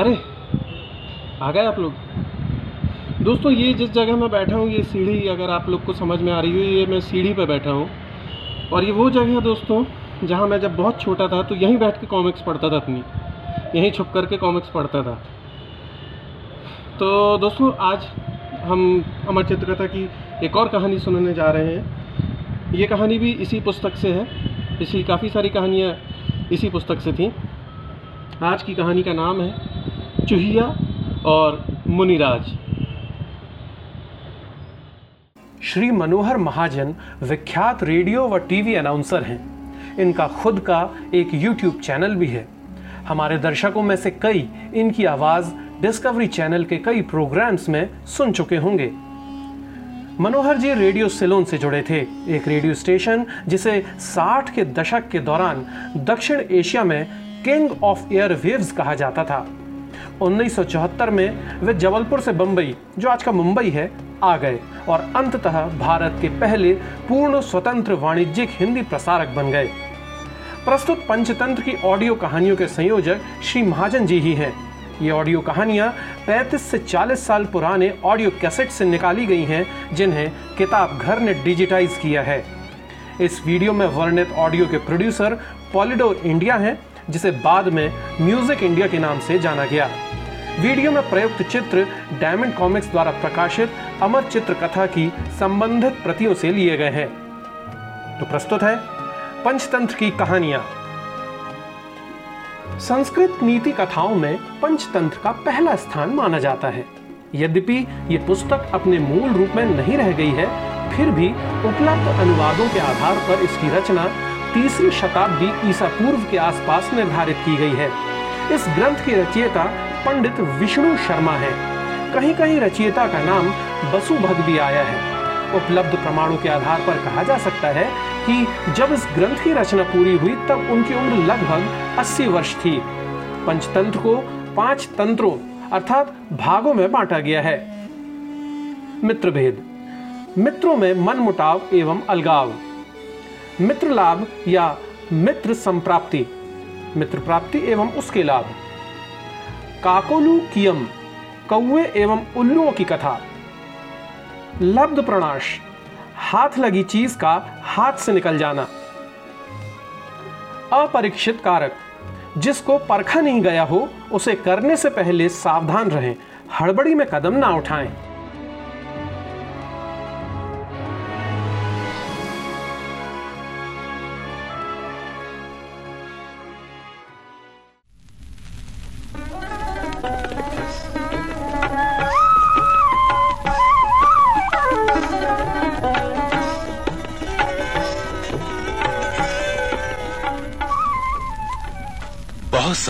अरे, आ गए आप लोग। दोस्तों, ये जिस जगह मैं बैठा हूँ, ये सीढ़ी, अगर आप लोग को समझ में आ रही हो, ये मैं सीढ़ी पे बैठा हूँ। और ये वो जगह है दोस्तों, जहाँ मैं जब बहुत छोटा था तो यहीं बैठ के कॉमिक्स पढ़ता था अपनी। यहीं छुप कर के कॉमिक्स पढ़ता था। तो दोस्तों, आज हम अमर चित्रकथा की एक और कहानी सुनने जा रहे हैं। ये कहानी भी इसी पुस्तक से है। पिछली काफ़ी सारी कहानियाँ इसी पुस्तक से थीं। आज की कहानी का नाम है चूहिया और मुनिराज। श्री मनोहर महाजन विख्यात रेडियो व टीवी अनाउंसर हैं। इनका खुद का एक यूट्यूब चैनल भी है। हमारे दर्शकों में से कई इनकी आवाज़ डिस्कवरी चैनल के कई प्रोग्राम्स में सुन चुके होंगे। मनोहर जी रेडियो सिलोन से जुड़े थे, एक रेडियो स्टेशन जिसे 60 के दशक के दौरान दक्षिण एशिया में किंग ऑफ़ एयर वेव्स कहा जाता था। 1974 में वे जबलपुर से बंबई, जो आज का मुंबई है, आ गए और अंततः भारत के पहले पूर्ण स्वतंत्र वाणिज्यिक हिंदी प्रसारक बन गए। प्रस्तुत पंचतंत्र की ऑडियो कहानियों के संयोजक श्री महाजन जी ही हैं। ये ऑडियो कहानियाँ 35 से 40 साल पुराने ऑडियो कैसेट से निकाली गई हैं, जिन्हें किताब घर ने डिजिटाइज किया है। इस वीडियो में वर्णित ऑडियो के प्रोड्यूसर पॉलिडोर इंडिया हैं जिसे बाद में म्यूज़िक इंडिया के नाम से जाना गया। वीडियो में प्रयुक्त चित्र डायमंड कॉमिक्स द्वारा प्रकाशित अमर चित्र कथा की संबंधित प्रतियों से लिए गए हैं। तो प्रस्तुत है पंचतंत्र की कहानियाँ। संस्कृत नीति कथाओं में पंचतंत्र का पहला स्थान माना जाता है। यद्यपि ये पुस्तक अपने मूल रूप में नहीं रह गई है, फिर भी उपलब्ध अनुवादों के आधार पर इसकी रचना तीसरी शताब्दी ईसा पूर्व के आसपास निर्धारित की गई है। इस ग्रंथ की रचयिता पंडित विष्णु शर्मा है। कहीं कहीं रचयिता का नाम बसुभग भी आया है। उपलब्ध प्रमाणों के आधार पर कहा जा सकता है कि जब इस ग्रंथ की रचना पूरी हुई तब उनकी उम्र लगभग 80 वर्ष थी। पंचतंत्र को पाँच तंत्रों अर्थात भागों में बांटा गया है। मित्र भेद मित्रों में मन मुटाव एवं अलगाव। मित्र लाभ या मित्र संप्राप्ति। मित्र प्राप्ति एवं उसके लाभ। काकोलू कियम कौए एवं उल्लुओं की कथा। लब्ध प्रणाश, हाथ लगी चीज़ का हाथ से निकल जाना। अपरीक्षित कारक, जिसको परखा नहीं गया हो, उसे करने से पहले सावधान रहें, हड़बड़ी में कदम ना उठाएँ।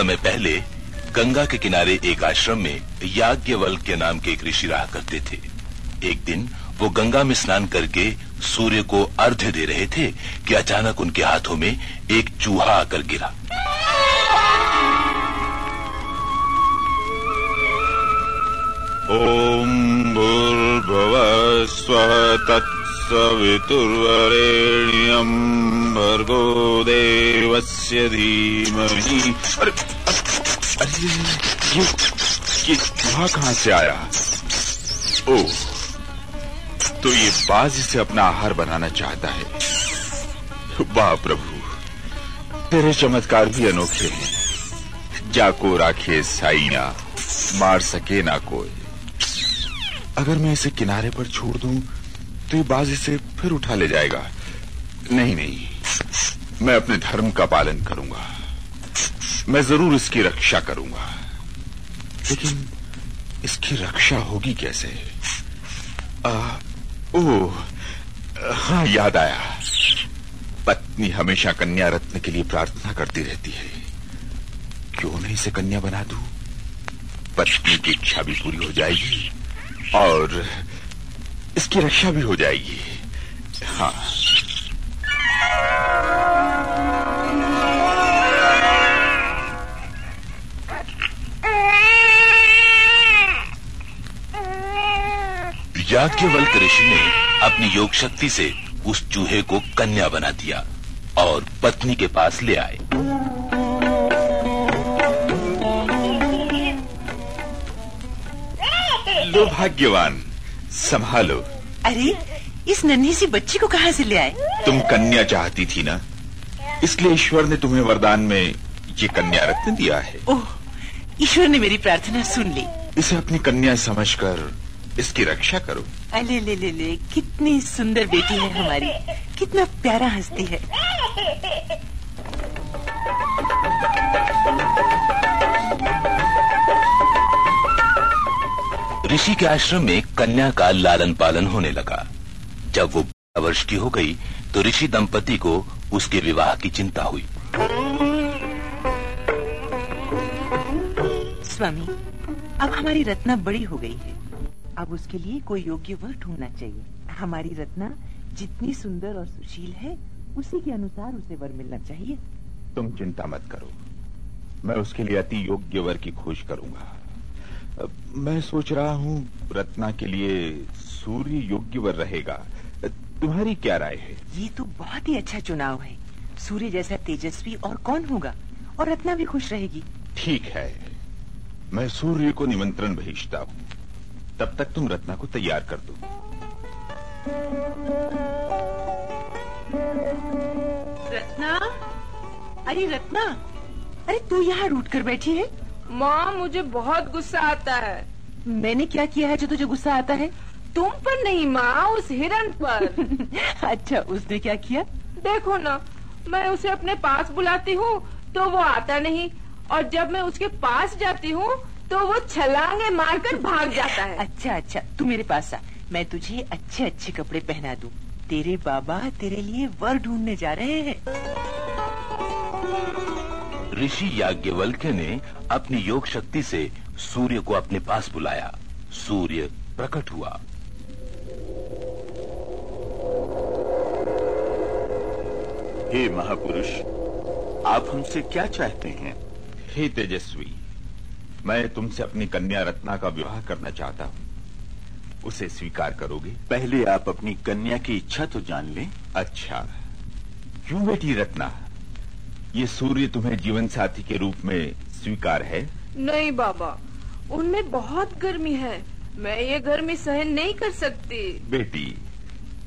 समय पहले गंगा के किनारे एक आश्रम में याज्ञवल के नाम के एक ऋषि रहा करते थे। एक दिन वो गंगा में स्नान करके सूर्य को अर्घ्य दे रहे थे कि अचानक उनके हाथों में एक चूहा आकर गिरा। ओम भूर्भुव स्वः तत्सवितुर्वरेण्यम् भर्गो देवस्य धीमहि। अरे! अरे ये ये चूहा कहाँ से आया? ओ तो ये बाज इसे अपना आहार बनाना चाहता है। वाह, प्रभु। तेरे चमत्कार भी अनोखे हैं। जाको राखे साइया मार सके ना कोई। अगर मैं इसे किनारे पर छोड़ दूँ तो ये बाज इसे फिर उठा ले जाएगा। नहीं नहीं, मैं अपने धर्म का पालन करूँगा। मैं ज़रूर इसकी रक्षा करूँगा। लेकिन इसकी रक्षा होगी कैसे? आ, ओ, हाँ याद आया। पत्नी हमेशा कन्या रत्न के लिए प्रार्थना करती रहती है। क्यों नहीं इसे कन्या बना दू? पत्नी की इच्छा भी पूरी हो जाएगी और इसकी रक्षा भी हो जाएगी। हाँ। याज्ञवल्क ऋषि ने अपनी योग शक्ति से उस चूहे को कन्या बना दिया और पत्नी के पास ले आए। लो भाग्यवान संभालो। अरे इस नन्ही सी बच्ची को कहाँ से ले आए? तुम कन्या चाहती थी ना? इसलिए ईश्वर ने तुम्हें वरदान में ये कन्या रत्न दिया है। ओह ईश्वर ने मेरी प्रार्थना सुन ली। इसे अपनी कन्या समझकर इसकी रक्षा करो। अले ले ले ले कितनी सुंदर बेटी है हमारी। कितना प्यारा हंसती है। ऋषि के आश्रम में कन्या का लालन पालन होने लगा। जब वो वर्ष की हो गई तो ऋषि दंपति को उसके विवाह की चिंता हुई। स्वामी अब हमारी रत्ना बड़ी हो गई है। अब उसके लिए कोई योग्य वर ढूंढना चाहिए। हमारी रत्ना जितनी सुंदर और सुशील है उसी के अनुसार उसे वर मिलना चाहिए। तुम चिंता मत करो। मैं उसके लिए अति योग्य वर की खोज करूँगा। मैं सोच रहा हूँ रत्ना के लिए सूर्य योग्य वर रहेगा। तुम्हारी क्या राय है? ये तो बहुत ही अच्छा चुनाव है। सूर्य जैसा तेजस्वी और कौन होगा? और रत्ना भी खुश रहेगी। ठीक है। मैं सूर्य को निमंत्रण भेजता हूँ। तब तक तुम रत्ना को तैयार कर दो। रत्ना? अरे रत्ना अरे तू यहाँ रूट कर बैठी है? माँ मुझे बहुत गुस्सा आता है। मैंने क्या किया है जो तुझे गुस्सा आता है? तुम पर नहीं माँ उस हिरन पर। अच्छा उसने क्या किया? देखो ना मैं उसे अपने पास बुलाती हूँ तो वो आता नहीं। और जब मैं उसके पास जाती हूँ तो वो छलांगे मारकर भाग जाता है। अच्छा अच्छा तू मेरे पास आ। मैं तुझे अच्छे अच्छे कपड़े पहना दूँ। तेरे बाबा तेरे लिए वर ढूँढने जा रहे हैं। ऋषि याज्ञवल्क्य ने अपनी योग शक्ति से सूर्य को अपने पास बुलाया। सूर्य प्रकट हुआ। हे महापुरुष आप हमसे क्या चाहते हैं? हे तेजस्वी मैं तुमसे अपनी कन्या रत्ना का विवाह करना चाहता हूँ। उसे स्वीकार करोगे? पहले आप अपनी कन्या की इच्छा तो जान लें। अच्छा। क्यों बेटी रत्ना? ये सूर्य तुम्हें जीवन साथी के रूप में स्वीकार है? नहीं बाबा उनमें बहुत गर्मी है। मैं ये गर्मी सहन नहीं कर सकती। बेटी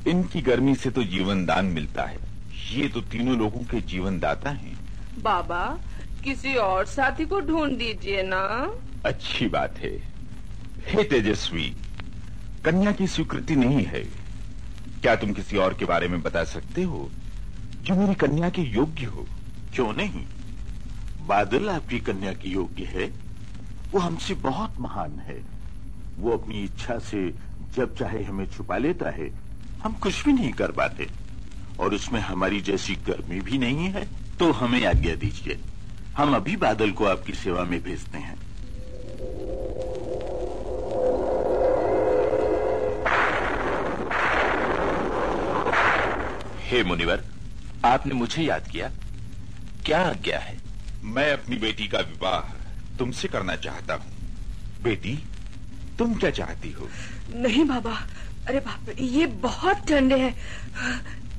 इनकी गर्मी से तो जीवन दान मिलता है। ये तो तीनों लोगों के जीवन दाता हैं। बाबा किसी और साथी को ढूंढ दीजिए ना। अच्छी बात है। हे तेजस्वी, कन्या की स्वीकृति नहीं है। क्या तुम किसी और के बारे में बता सकते हो, जो मेरी कन्या के योग्य हो? क्यों नहीं? बादल आपकी कन्या की योग्य है। वो हमसे बहुत महान है। वो अपनी इच्छा से जब चाहे हमें छुपा लेता है, हम कुछ भी नहीं कर पाते। और उसमें हमारी जैसी गर्मी भी नहीं है तो हमें आज्ञा दीजिए। हम अभी बादल को आपकी सेवा में भेजते हैं। हे मुनिवर आपने मुझे याद किया? क्या आज्ञा है? मैं अपनी बेटी का विवाह तुमसे करना चाहता हूँ। बेटी तुम क्या चाहती हो? नहीं बाबा अरे बाप ये बहुत ठंडे हैं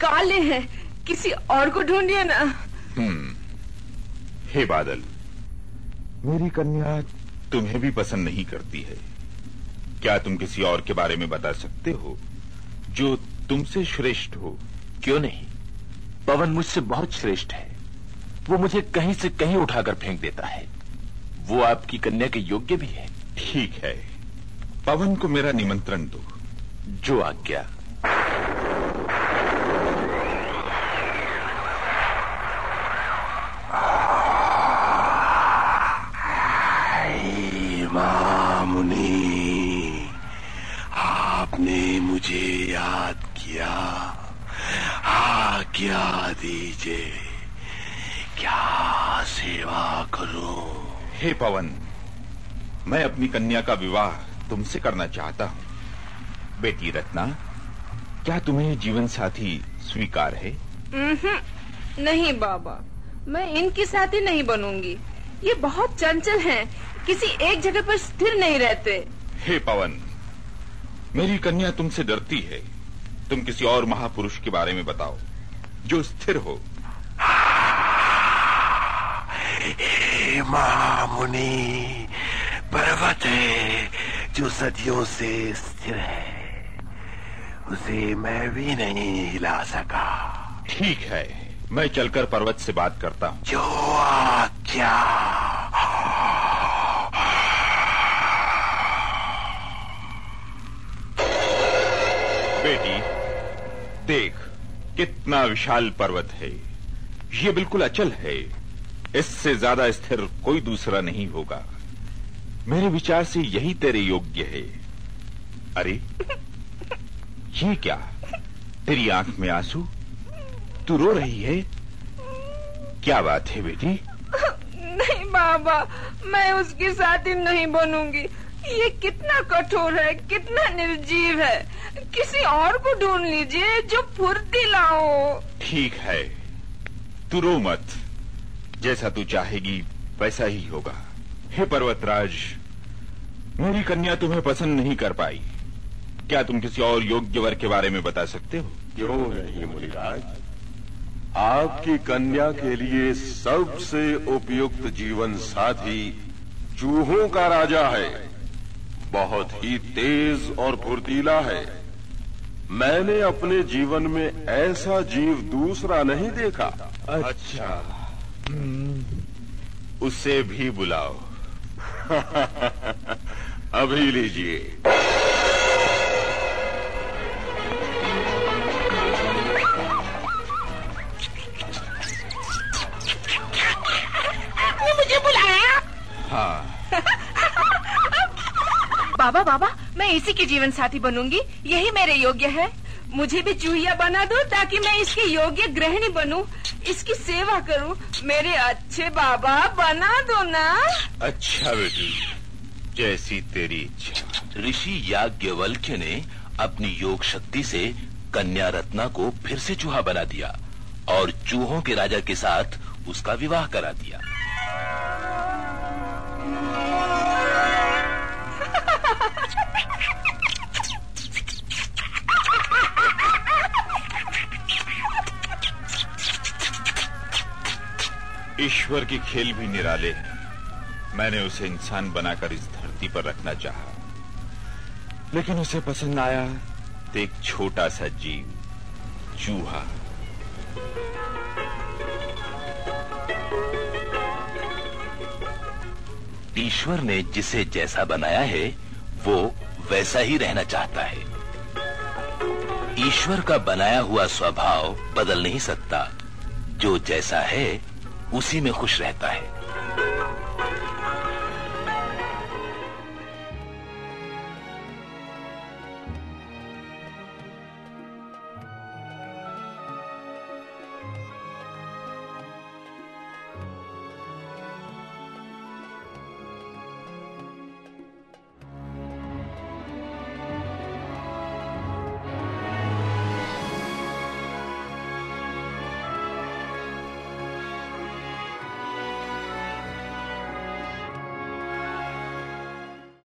काले हैं किसी और को ढूंढिए ना। हम्म हे बादल मेरी कन्या तुम्हें भी पसंद नहीं करती है। क्या तुम किसी और के बारे में बता सकते हो जो तुमसे श्रेष्ठ हो? क्यों नहीं? पवन मुझसे बहुत श्रेष्ठ है। वो मुझे कहीं से कहीं उठाकर फेंक देता है। वो आपकी कन्या के योग्य भी है। ठीक है। पवन को मेरा निमंत्रण दो। जो आज्ञा। आपने मुझे याद किया। आज्ञा दीजिए। क्या सेवा करूँ? हे पवन मैं अपनी कन्या का विवाह तुमसे करना चाहता हूँ। बेटी रत्ना क्या तुम्हें जीवन साथी स्वीकार है? नहीं बाबा मैं इनकी साथी नहीं बनूँगी। ये बहुत चंचल हैं, किसी एक जगह पर स्थिर नहीं रहते। हे पवन मेरी कन्या तुमसे डरती है। तुम किसी और महापुरुष के बारे में बताओ जो स्थिर हो। महामुनि पर्वत है जो सदियों से स्थिर है। उसे मैं भी नहीं हिला सका। ठीक है मैं चलकर पर्वत से बात करता हूँ। जो आज्ञा बेटी, देख, कितना विशाल पर्वत है। ये बिल्कुल अचल है। इससे ज़्यादा स्थिर कोई दूसरा नहीं होगा। मेरे विचार से यही तेरे योग्य है। अरे, ये क्या? तेरी आँख में आँसू? तू रो रही है? क्या बात है बेटी? नहीं बाबा, मैं उसकी साथी नहीं बनूँगी। ये कितना कठोर है, कितना निर्जीव है। किसी और को ढूंढ लीजिए जो फुर्तीला लाओ। ठीक है। तू रो मत। जैसा तू चाहेगी वैसा ही होगा। हे पर्वतराज मेरी कन्या तुम्हें पसंद नहीं कर पाई। क्या तुम किसी और योग्य वर के बारे में बता सकते हो? क्यों नहीं मुनिराज? आपकी कन्या के लिए सबसे उपयुक्त जीवन साथी चूहों का राजा है। बहुत ही तेज और फुर्तीला है। मैंने अपने जीवन में ऐसा जीव दूसरा नहीं देखा। अच्छा। उसे भी बुलाओ। अभी लीजिए। मुझे बुलाया? हाँ। बाबा बाबा मैं इसी की जीवन साथी बनूँगी। यही मेरे योग्य है। मुझे भी चूहिया बना दो ताकि मैं इसकी योग्य गृहिणी बनूं, इसकी सेवा करूँ। मेरे अच्छे बाबा बना दो ना। अच्छा बेटी जैसी तेरी इच्छा। ऋषि याज्ञवल्क्य ने अपनी योग शक्ति से कन्या रत्ना को फिर से चूहा बना दिया और चूहों के राजा के साथ उसका विवाह करा दिया। ईश्वर की खेल भी निराले हैं। मैंने उसे इंसान बनाकर इस धरती पर रखना चाहा। लेकिन उसे पसंद आया एक छोटा सा जीव, चूहा। ईश्वर ने जिसे जैसा बनाया है, वो वैसा ही रहना चाहता है। ईश्वर का बनाया हुआ स्वभाव बदल नहीं सकता। जो जैसा है उसी में खुश रहता है।